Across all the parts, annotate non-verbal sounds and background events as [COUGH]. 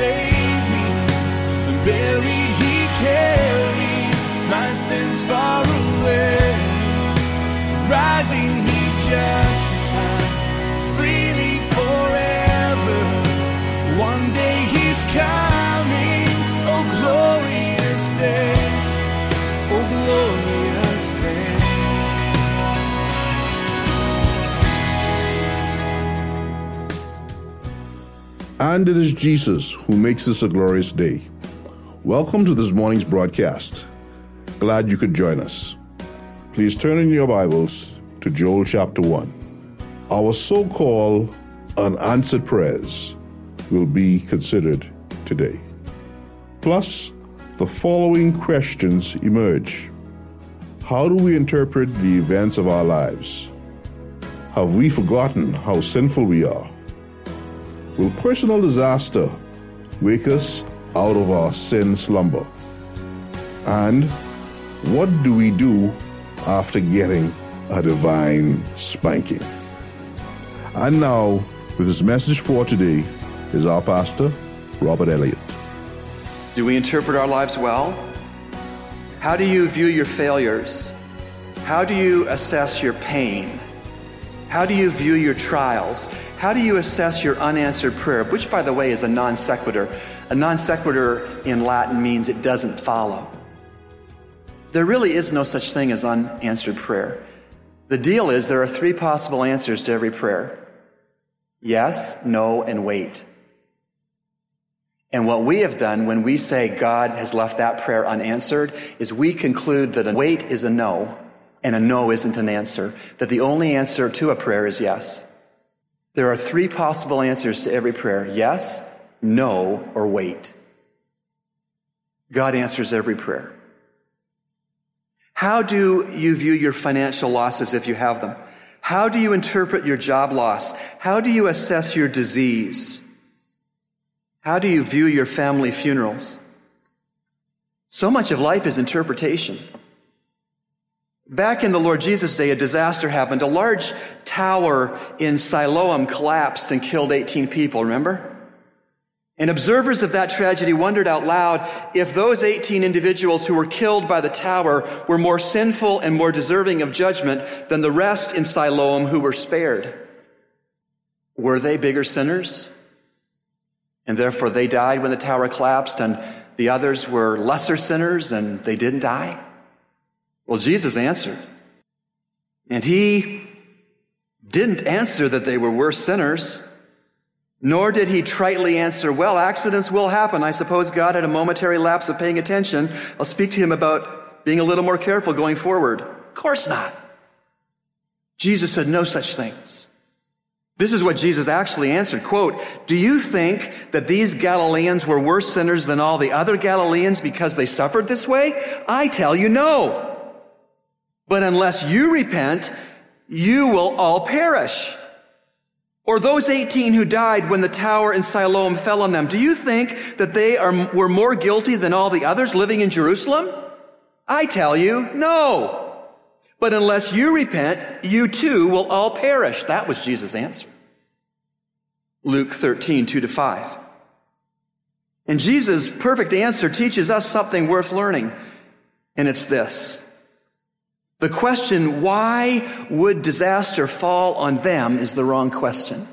saved me. Buried, he carried my sins far away. And it is Jesus who makes this a glorious day. Welcome to this morning's broadcast. Glad you could join us. Please turn in your Bibles to Joel chapter 1. Our so called unanswered prayers will be considered today. Plus, the following questions emerge How do we interpret the events of our lives? Have we forgotten how sinful we are? Will personal disaster wake us out of our sin slumber? And what do we do after getting a divine spanking? And now, with his message for today, is our pastor, Robert Elliott. Do we interpret our lives well? How do you view your failures? How do you assess your pain? How do you view your trials? How do you assess your unanswered prayer? Which, by the way, is a non sequitur. A non sequitur in Latin means it doesn't follow. There really is no such thing as unanswered prayer. The deal is there are three possible answers to every prayer yes, no, and wait. And what we have done when we say God has left that prayer unanswered is we conclude that a wait is a no and a no isn't an answer, that the only answer to a prayer is yes. There are three possible answers to every prayer yes, no, or wait. God answers every prayer. How do you view your financial losses if you have them? How do you interpret your job loss? How do you assess your disease? How do you view your family funerals? So much of life is interpretation. Back in the Lord Jesus' day, a disaster happened. A large tower in Siloam collapsed and killed 18 people, remember? And observers of that tragedy wondered out loud if those 18 individuals who were killed by the tower were more sinful and more deserving of judgment than the rest in Siloam who were spared. Were they bigger sinners? And therefore they died when the tower collapsed, and the others were lesser sinners and they didn't die? Well, Jesus answered. And he didn't answer that they were worse sinners, nor did he tritely answer, well, accidents will happen. I suppose God had a momentary lapse of paying attention. I'll speak to him about being a little more careful going forward. Of course not. Jesus said no such things. This is what Jesus actually answered. Quote, do you think that these Galileans were worse sinners than all the other Galileans because they suffered this way? I tell you no. But unless you repent, you will all perish. Or those 18 who died when the tower in Siloam fell on them, do you think that they are, were more guilty than all the others living in Jerusalem? I tell you, no. But unless you repent, you too will all perish. That was Jesus' answer. Luke 13, 2 to 5. And Jesus' perfect answer teaches us something worth learning. And it's this. The question, why would disaster fall on them, is the wrong question.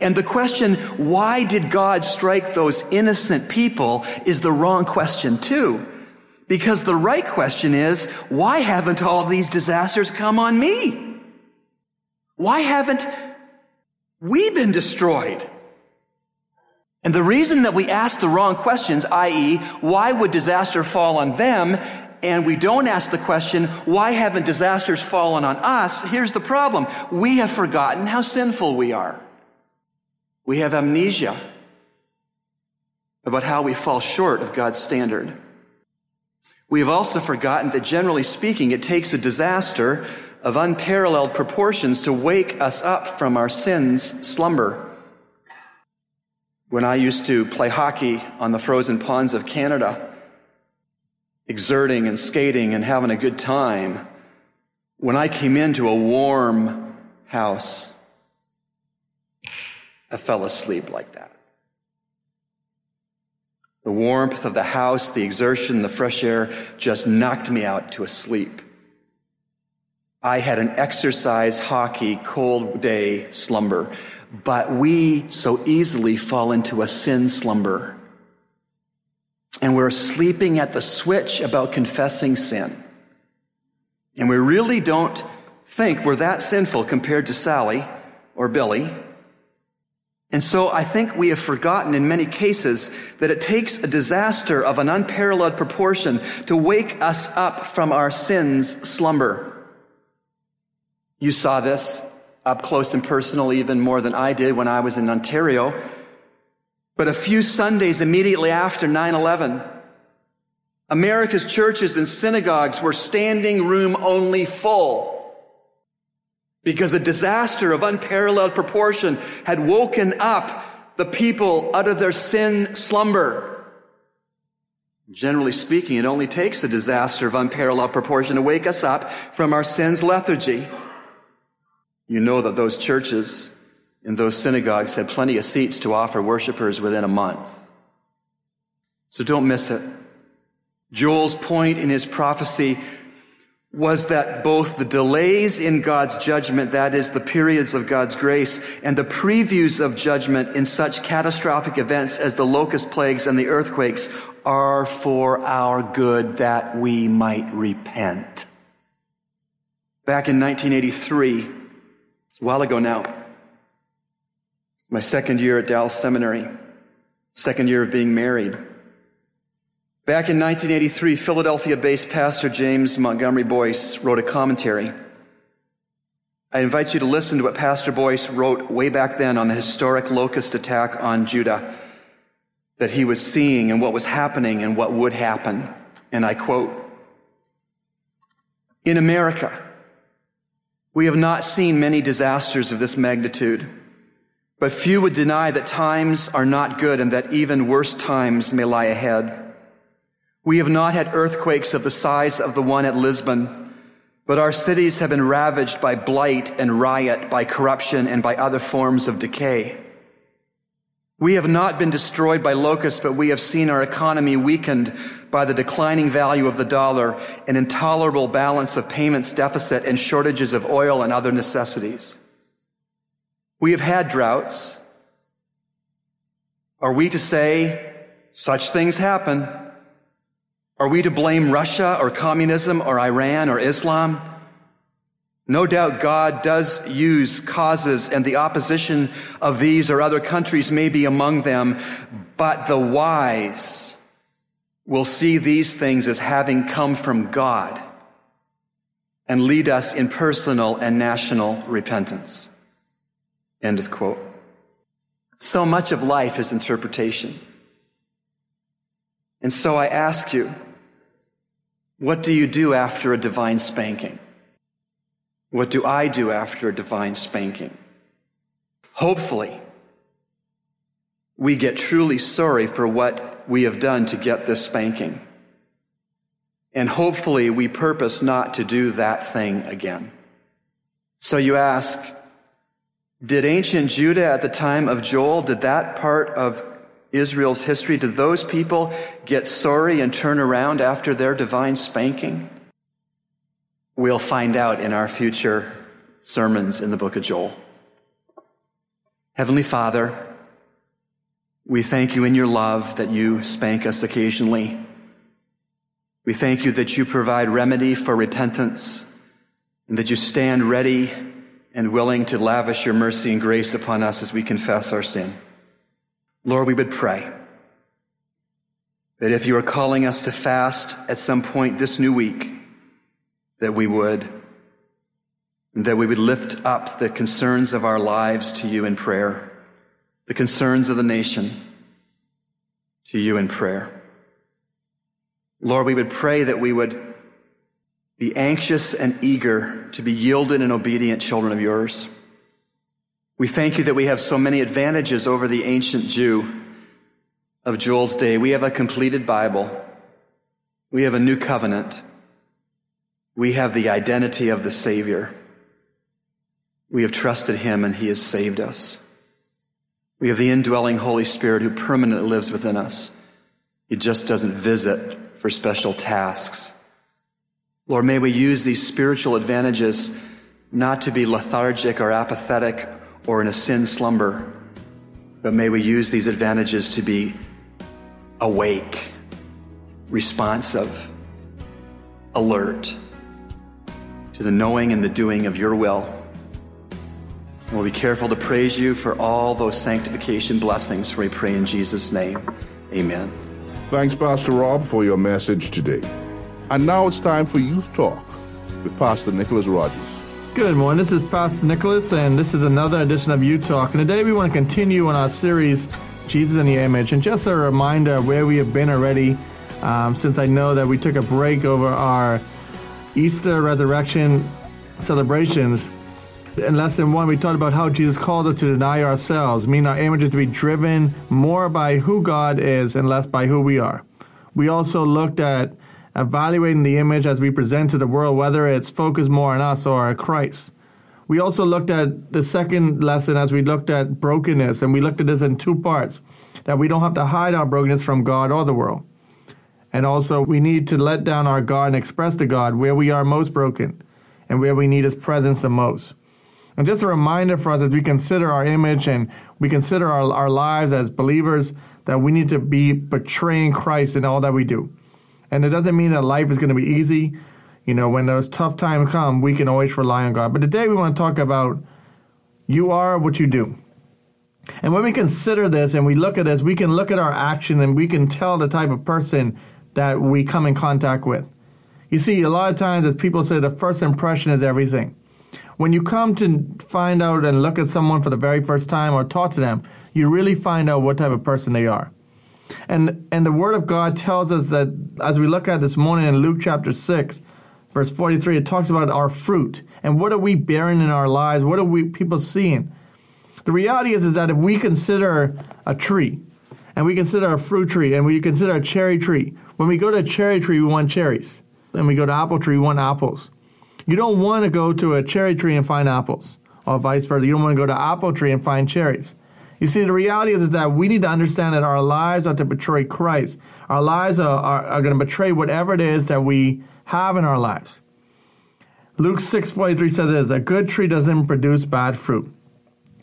And the question, why did God strike those innocent people, is the wrong question too. Because the right question is, why haven't all these disasters come on me? Why haven't we been destroyed? And the reason that we ask the wrong questions, i.e., why would disaster fall on them, and we don't ask the question, why haven't disasters fallen on us? Here's the problem. We have forgotten how sinful we are. We have amnesia about how we fall short of God's standard. We have also forgotten that generally speaking, it takes a disaster of unparalleled proportions to wake us up from our sins slumber. When I used to play hockey on the frozen ponds of Canada, exerting and skating and having a good time, when I came into a warm house, I fell asleep like that. The warmth of the house, the exertion, the fresh air just knocked me out to a sleep. I had an exercise, hockey, cold day slumber, but we so easily fall into a sin slumber. And we're sleeping at the switch about confessing sin. And we really don't think we're that sinful compared to Sally or Billy. And so I think we have forgotten in many cases that it takes a disaster of an unparalleled proportion to wake us up from our sin's slumber. You saw this up close and personal even more than I did when I was in Ontario. But a few Sundays immediately after 9 11, America's churches and synagogues were standing room only full because a disaster of unparalleled proportion had woken up the people out of their sin slumber. Generally speaking, it only takes a disaster of unparalleled proportion to wake us up from our sin's lethargy. You know that those churches and those synagogues had plenty of seats to offer worshipers within a month. So don't miss it. Joel's point in his prophecy was that both the delays in God's judgment, that is, the periods of God's grace, and the previews of judgment in such catastrophic events as the locust plagues and the earthquakes are for our good that we might repent. Back in 1983, it's a while ago now, my second year at Dallas Seminary, second year of being married. Back in 1983, Philadelphia based pastor James Montgomery Boice wrote a commentary. I invite you to listen to what Pastor Boice wrote way back then on the historic locust attack on Judah that he was seeing and what was happening and what would happen. And I quote In America, we have not seen many disasters of this magnitude, but few would deny that times are not good and that even worse times may lie ahead. We have not had earthquakes of the size of the one at Lisbon, but our cities have been ravaged by blight and riot, by corruption and by other forms of decay. We have not been destroyed by locusts, but we have seen our economy weakened by the declining value of the dollar, an intolerable balance of payments deficit, and shortages of oil and other necessities. We have had droughts. Are we to say such things happen? Are we to blame Russia or communism or Iran or Islam? No doubt God does use causes and the opposition of these or other countries may be among them, but the wise will see these things as having come from God and lead us in personal and national repentance. End of quote. So much of life is interpretation. And so I ask you, what do you do after a divine spanking? What do I do after a divine spanking? Hopefully, we get truly sorry for what we have done to get this spanking. And hopefully, we purpose not to do that thing again. So you ask, did ancient Judah at the time of Joel, did that part of Israel's history, did those people get sorry and turn around after their divine spanking? We'll find out in our future sermons in the book of Joel. Heavenly Father, we thank you in your love that you spank us occasionally. We thank you that you provide remedy for repentance and that you stand ready and willing to lavish your mercy and grace upon us as we confess our sin. Lord, we would pray that if you are calling us to fast at some point this new week, that we would, that we would lift up the concerns of our lives to you in prayer, the concerns of the nation to you in prayer. Lord, we would pray that we would be anxious and eager to be yielded and obedient children of yours. We thank you that we have so many advantages over the ancient Jew of Joel's day. We have a completed Bible. We have a new covenant. We have the identity of the Savior. We have trusted Him and He has saved us. We have the indwelling Holy Spirit who permanently lives within us. He just doesn't visit for special tasks. Lord, may we use these spiritual advantages not to be lethargic or apathetic or in a sin slumber, but may we use these advantages to be awake, responsive, alert to the knowing and the doing of your will. And we'll be careful to praise you for all those sanctification blessings, for we pray in Jesus' name. Amen. Thanks, Pastor Rob, for your message today. And now it's time for Youth Talk with Pastor Nicholas Rogers. Good morning. This is Pastor Nicholas, and this is another edition of Youth Talk. And today we want to continue on our series, Jesus in the Image. And just a reminder of where we have been already, um, since I know that we took a break over our Easter resurrection celebrations. In lesson one, we talked about how Jesus called us to deny ourselves, meaning our images to be driven more by who God is and less by who we are. We also looked at evaluating the image as we present to the world, whether it's focused more on us or Christ. We also looked at the second lesson as we looked at brokenness, and we looked at this in two parts that we don't have to hide our brokenness from God or the world. And also, we need to let down our guard and express to God where we are most broken and where we need His presence the most. And just a reminder for us as we consider our image and we consider our, our lives as believers that we need to be portraying Christ in all that we do. And it doesn't mean that life is going to be easy. You know, when those tough times come, we can always rely on God. But today we want to talk about you are what you do. And when we consider this and we look at this, we can look at our action and we can tell the type of person that we come in contact with. You see, a lot of times, as people say, the first impression is everything. When you come to find out and look at someone for the very first time or talk to them, you really find out what type of person they are. And and the word of God tells us that as we look at this morning in Luke chapter 6, verse 43, it talks about our fruit. And what are we bearing in our lives? What are we people seeing? The reality is, is that if we consider a tree, and we consider a fruit tree, and we consider a cherry tree, when we go to a cherry tree, we want cherries. And we go to apple tree, we want apples. You don't want to go to a cherry tree and find apples, or vice versa. You don't want to go to apple tree and find cherries. You see, the reality is, is that we need to understand that our lives are to betray Christ. Our lives are, are, are going to betray whatever it is that we have in our lives. Luke 6.43 says this, a good tree doesn't produce bad fruit.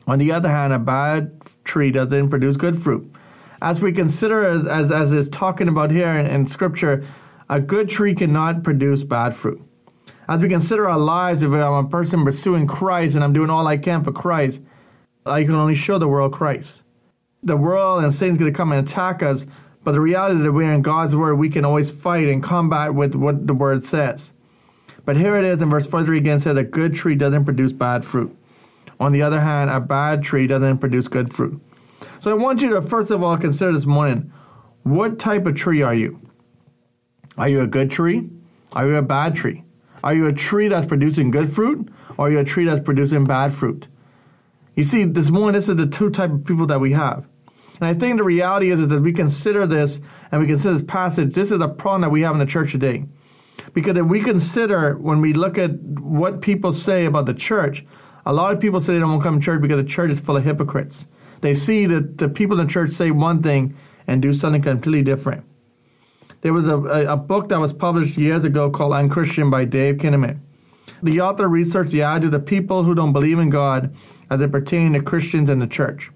On the other hand, a bad tree doesn't produce good fruit. As we consider, as, as, as is talking about here in, in Scripture, a good tree cannot produce bad fruit. As we consider our lives, if I'm a person pursuing Christ and I'm doing all I can for Christ, Uh, I can only show the world Christ. The world and Satan's going to come and attack us, but the reality is that we're in God's word, we can always fight and combat with what the word says. But here it is in verse 43 again says a good tree doesn't produce bad fruit. On the other hand, a bad tree doesn't produce good fruit. So I want you to first of all consider this morning what type of tree are you? Are you a good tree? Are you a bad tree? Are you a tree that's producing good fruit? Or are you a tree that's producing bad fruit? You see, this morning, this is the two type of people that we have. And I think the reality is, is that we consider this and we consider this passage, this is a problem that we have in the church today. Because if we consider, when we look at what people say about the church, a lot of people say they don't want to come to church because the church is full of hypocrites. They see that the people in the church say one thing and do something completely different. There was a, a, a book that was published years ago called Unchristian by Dave Kinnaman. The author researched the attitudes of people who don't believe in God as it pertained to Christians and the church.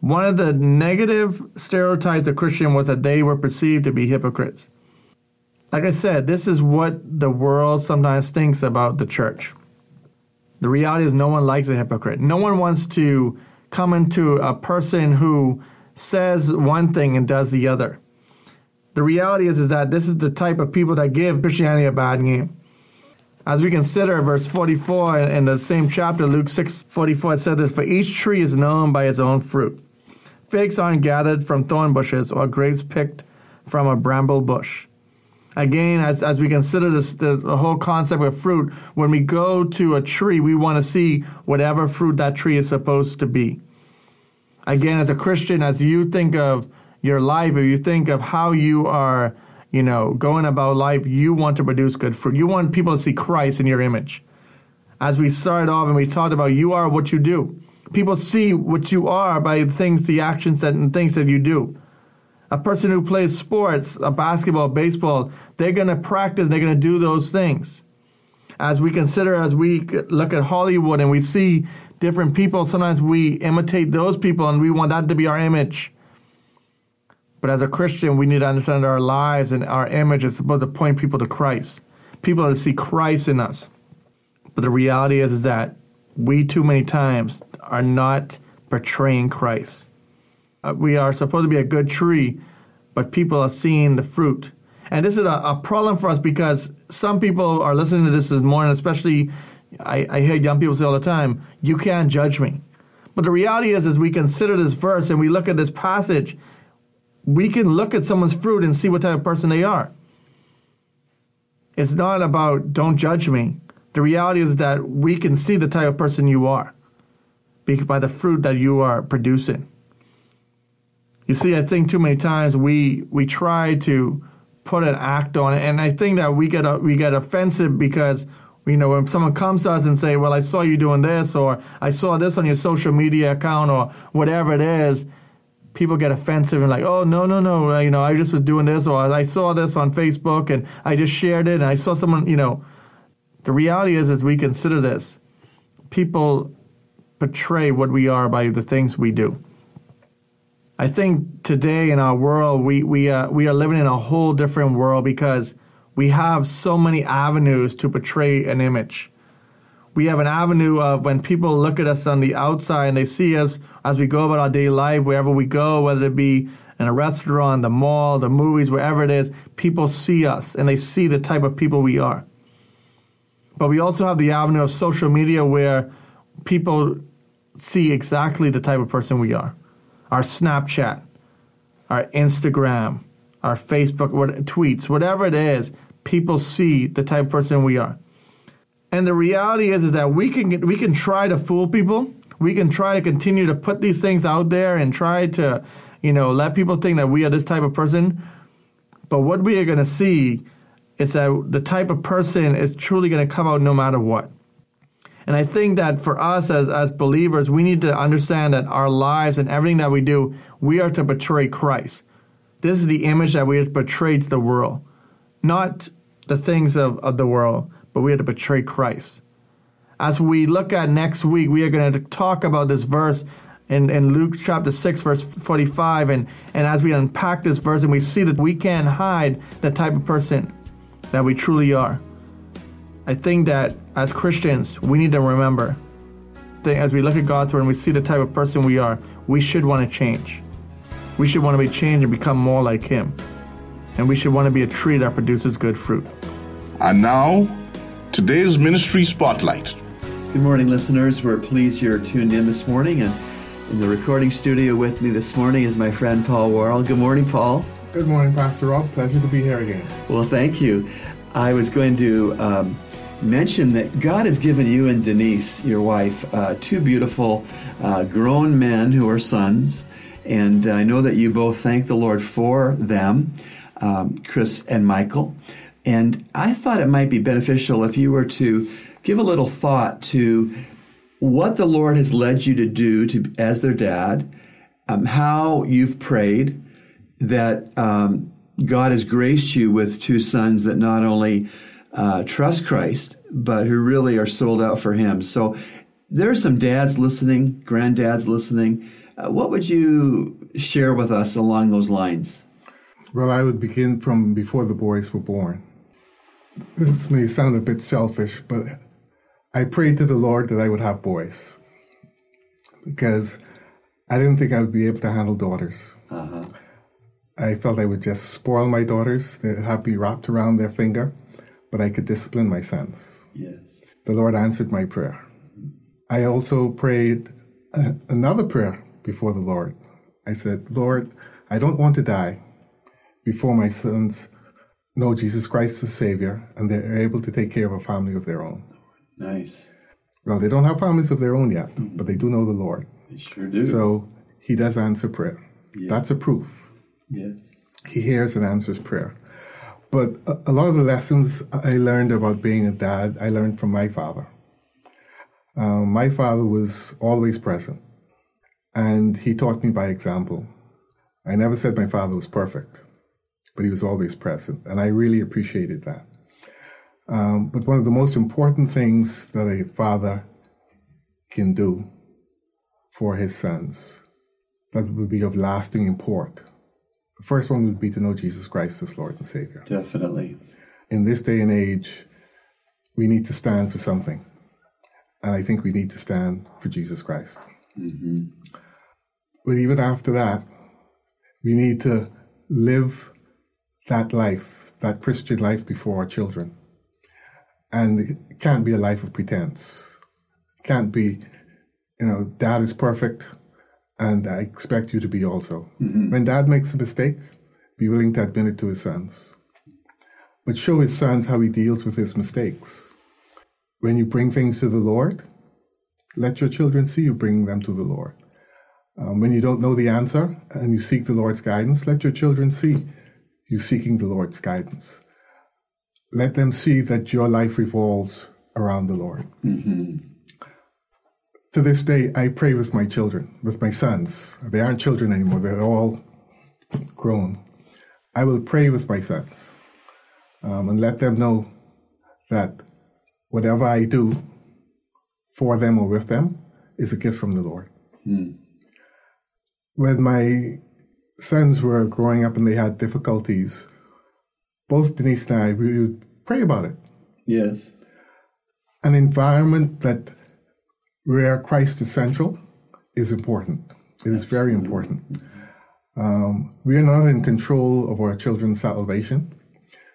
One of the negative stereotypes of Christian was that they were perceived to be hypocrites. Like I said, this is what the world sometimes thinks about the church. The reality is, no one likes a hypocrite. No one wants to come into a person who says one thing and does the other. The reality is, is that this is the type of people that give Christianity a bad name. As we consider verse 44 in the same chapter, Luke 6 44, it said this For each tree is known by its own fruit. Figs aren't gathered from thorn bushes, or grapes picked from a bramble bush. Again, as, as we consider this, the, the whole concept of fruit, when we go to a tree, we want to see whatever fruit that tree is supposed to be. Again, as a Christian, as you think of your life, or you think of how you are you know, going about life, you want to produce good fruit. You want people to see Christ in your image. As we started off and we talked about, you are what you do. People see what you are by things, the actions that, and things that you do. A person who plays sports, a basketball, baseball, they're going to practice, they're going to do those things. As we consider, as we look at Hollywood and we see different people, sometimes we imitate those people and we want that to be our image. But as a Christian, we need to understand our lives and our image is supposed to point people to Christ. People are to see Christ in us. But the reality is, is that we too many times are not portraying Christ. Uh, we are supposed to be a good tree, but people are seeing the fruit. And this is a, a, problem for us because some people are listening to this this morning, especially I, I hear young people say all the time, you can't judge me. But the reality is, as we consider this verse and we look at this passage, we can look at someone's fruit and see what type of person they are. It's not about don't judge me. The reality is that we can see the type of person you are by the fruit that you are producing. You see, I think too many times we we try to put an act on it, and I think that we get we get offensive because you know when someone comes to us and say, "Well, I saw you doing this," or "I saw this on your social media account," or whatever it is, people get offensive and like, oh no no no, you know I just was doing this or I saw this on Facebook and I just shared it and I saw someone, you know. The reality is, as we consider this, people portray what we are by the things we do. I think today in our world, we we uh, we are living in a whole different world because we have so many avenues to portray an image we have an avenue of when people look at us on the outside and they see us as we go about our daily life, wherever we go, whether it be in a restaurant, the mall, the movies, wherever it is, people see us and they see the type of people we are. But we also have the avenue of social media where people see exactly the type of person we are. Our Snapchat, our Instagram, our Facebook what, tweets, whatever it is, people see the type of person we are. And the reality is, is that we can we can try to fool people. We can try to continue to put these things out there and try to, you know, let people think that we are this type of person. But what we are going to see is that the type of person is truly going to come out no matter what. And I think that for us as, as believers, we need to understand that our lives and everything that we do, we are to portray Christ. This is the image that we are to portray to the world, not the things of, of the world, but we had to betray Christ. As we look at next week, we are going to talk about this verse in, in Luke chapter 6, verse 45. And, and as we unpack this verse and we see that we can't hide the type of person that we truly are, I think that as Christians, we need to remember that as we look at God's word and we see the type of person we are, we should want to change. We should want to be changed and become more like Him. And we should want to be a tree that produces good fruit. And now, today's ministry spotlight. Good morning, listeners. We're pleased you're tuned in this morning. And in the recording studio with me this morning is my friend Paul Worrell. Good morning, Paul. Good morning, Pastor Rob. Pleasure to be here again. Well, thank you. I was going to um, mention that God has given you and Denise, your wife, uh, two beautiful uh, grown men who are sons. And I know that you both thank the Lord for them, um, Chris and Michael. And I thought it might be beneficial if you were to give a little thought to what the Lord has led you to do to, as their dad, um, how you've prayed that um, God has graced you with two sons that not only uh, trust Christ, but who really are sold out for Him. So there are some dads listening, granddads listening. Uh, what would you share with us along those lines? Well, I would begin from before the boys were born. This may sound a bit selfish, but I prayed to the Lord that I would have boys because I didn't think I would be able to handle daughters. Uh-huh. I felt I would just spoil my daughters, they'd have me wrapped around their finger, but I could discipline my sons. Yes. The Lord answered my prayer. I also prayed uh, another prayer before the Lord. I said, Lord, I don't want to die before my sons know Jesus Christ as Savior, and they're able to take care of a family of their own. Nice. Well, they don't have families of their own yet, mm-hmm. but they do know the Lord. They sure do. So He does answer prayer. Yeah. That's a proof. Yes. He hears and answers prayer. But a, a, lot of the lessons I learned about being a dad, I learned from my father. Um, my father was always present, and he taught me by example. I never said my father was perfect, but he was always present, and I really appreciated that. Um, but one of the most important things that a father can do for his sons that would be of lasting import. The first one would be to know Jesus Christ as Lord and Savior. Definitely. In this day and age, we need to stand for something. And I think we need to stand for Jesus Christ. But even after that, we need to live that life, that Christian life before our children. And it can't be a life of pretense. It can't be, you know, dad is perfect and I expect you to be also. When dad makes a mistake, be willing to admit it to his sons. But show his sons how he deals with his mistakes. When you bring things to the Lord, let your children see you bring them to the Lord. Um, when you don't know the answer and you seek the Lord's guidance, let your children see you seeking the Lord's guidance. Let them see that your life revolves around the Lord. To this day, I pray with my children, with my sons. They aren't children anymore, they're all grown. I will pray with my sons um, and let them know that whatever I do for them or with them is a gift from the Lord. When my sons were growing up and they had difficulties, both Denise and I, we would pray about it. Yes. An environment that where Christ is central is important. It is very important. Um, we are not in control of our children's salvation.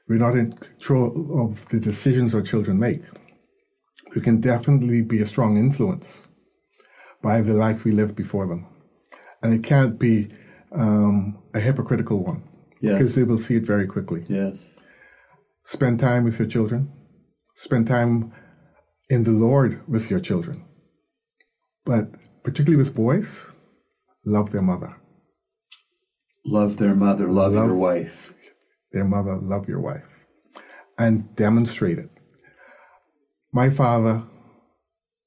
We're not in control of the decisions our children make. We can definitely be a strong influence by the life we live before them. And it can't be um, a hypocritical one Yeah. because they will see it very quickly. Yes. Spend time with your children. Spend time in the Lord with your children. But particularly with boys, love their mother. Love their mother, love, Love- your wife. Their mother, love your wife. And demonstrate it. My father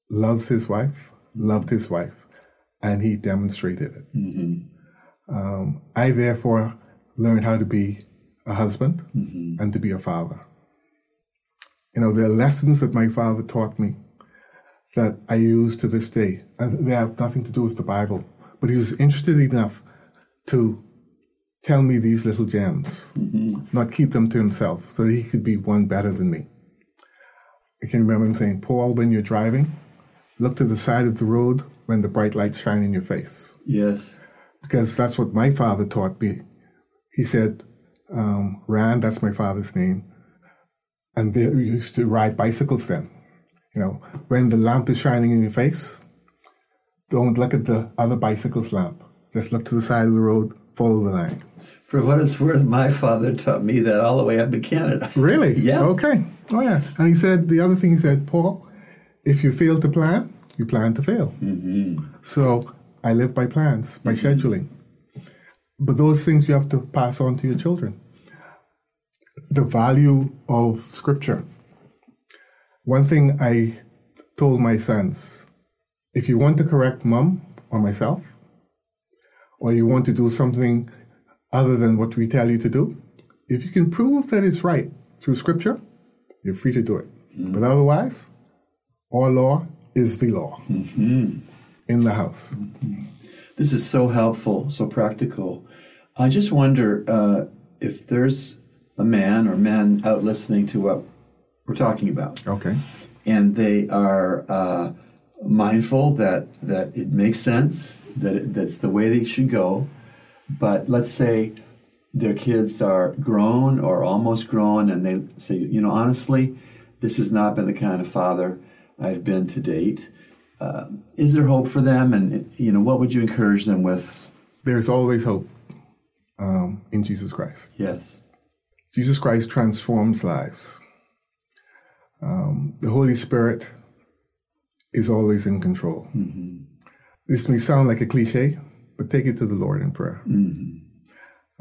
loves his wife, loved his wife, and he demonstrated it. Um, I therefore learned how to be a husband mm-hmm. and to be a father. You know, there are lessons that my father taught me that I use to this day, and they have nothing to do with the Bible. But he was interested enough to tell me these little gems, mm-hmm. not keep them to himself, so that he could be one better than me. I can remember him saying, Paul, when you're driving, look to the side of the road when the bright lights shine in your face. Yes. Because that's what my father taught me. He said, um, Rand, that's my father's name. And they we used to ride bicycles then. You know, when the lamp is shining in your face, don't look at the other bicycle's lamp. Just look to the side of the road, follow the line. For what it's worth, my father taught me that all the way up to Canada. [LAUGHS] Really? Yeah. Okay. Oh, yeah. And he said, the other thing he said, Paul, if you fail to plan, you plan to fail. Mm-hmm. So I live by plans, by mm-hmm. scheduling. But those things you have to pass on to your children. The value of scripture. One thing I told my sons if you want to correct mom or myself, or you want to do something other than what we tell you to do, if you can prove that it's right through scripture, you're free to do it. Mm-hmm. But otherwise, our law is the law mm-hmm. In the house. This is so helpful, so practical. I just wonder uh, if there's a man or men out listening to what we're talking about, Okay. and they are uh, mindful that that it makes sense, that it, that's the way they should go. But let's say their kids are grown or almost grown, and they say, you know, honestly, this has not been the kind of father I've been to date. Uh, is there hope for them? And you know, what would you encourage them with? There's always hope um, in Jesus Christ. Yes. Jesus Christ transforms lives. Um, the Holy Spirit is always in control. This may sound like a cliche, but take it to the Lord in prayer.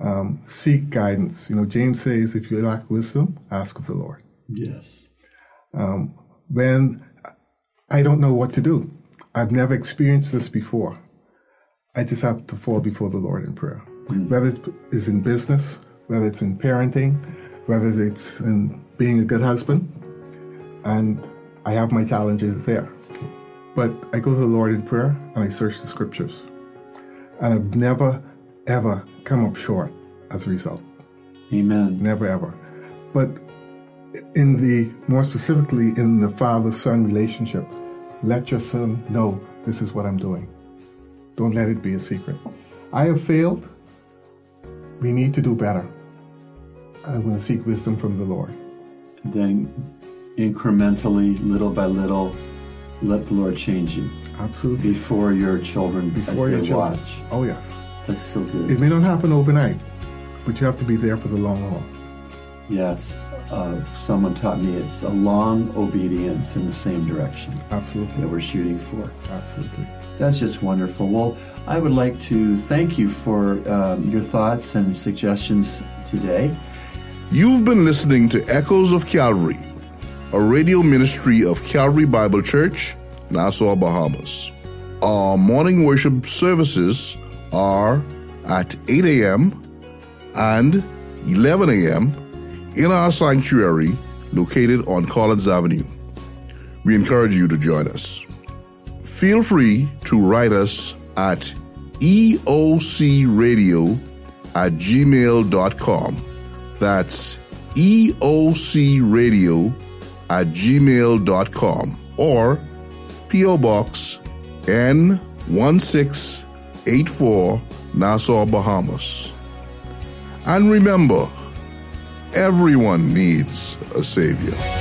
Um, seek guidance. You know, James says, if you lack wisdom, ask of the Lord. Yes. When I don't know what to do, I've never experienced this before. I just have to fall before the Lord in prayer. Hmm. whether it's in business, whether it's in parenting, whether it's in being a good husband. And I have my challenges there. But I go to the Lord in prayer and I search the scriptures. And I've never, ever come up short as a result. Amen. Never, ever. But in the, more specifically, in the father son relationship, let your son know this is what I'm doing. Don't let it be a secret. I have failed. We need to do better. I'm going to seek wisdom from the Lord. Then incrementally, little by little, let the Lord change you Absolutely. before your children Before as your they children. watch. Oh, yes. That's so good. It may not happen overnight, but you have to be there for the long haul. Yes. Uh, someone taught me it's a long obedience in the same direction Absolutely. that we're shooting for. Absolutely. That's just wonderful. Well, I would like to thank you for um, your thoughts and suggestions today. You've been listening to Echoes of Calvary, a radio ministry of Calvary Bible Church, Nassau, Bahamas. Our morning worship services are at 8 a.m. and 11 a.m. in our sanctuary located on Collins Avenue. We encourage you to join us. Feel free to write us at eocradio at gmail.com. That's eocradio at gmail.com or P.O. Box N1684 Nassau, Bahamas. And remember, everyone needs a Savior.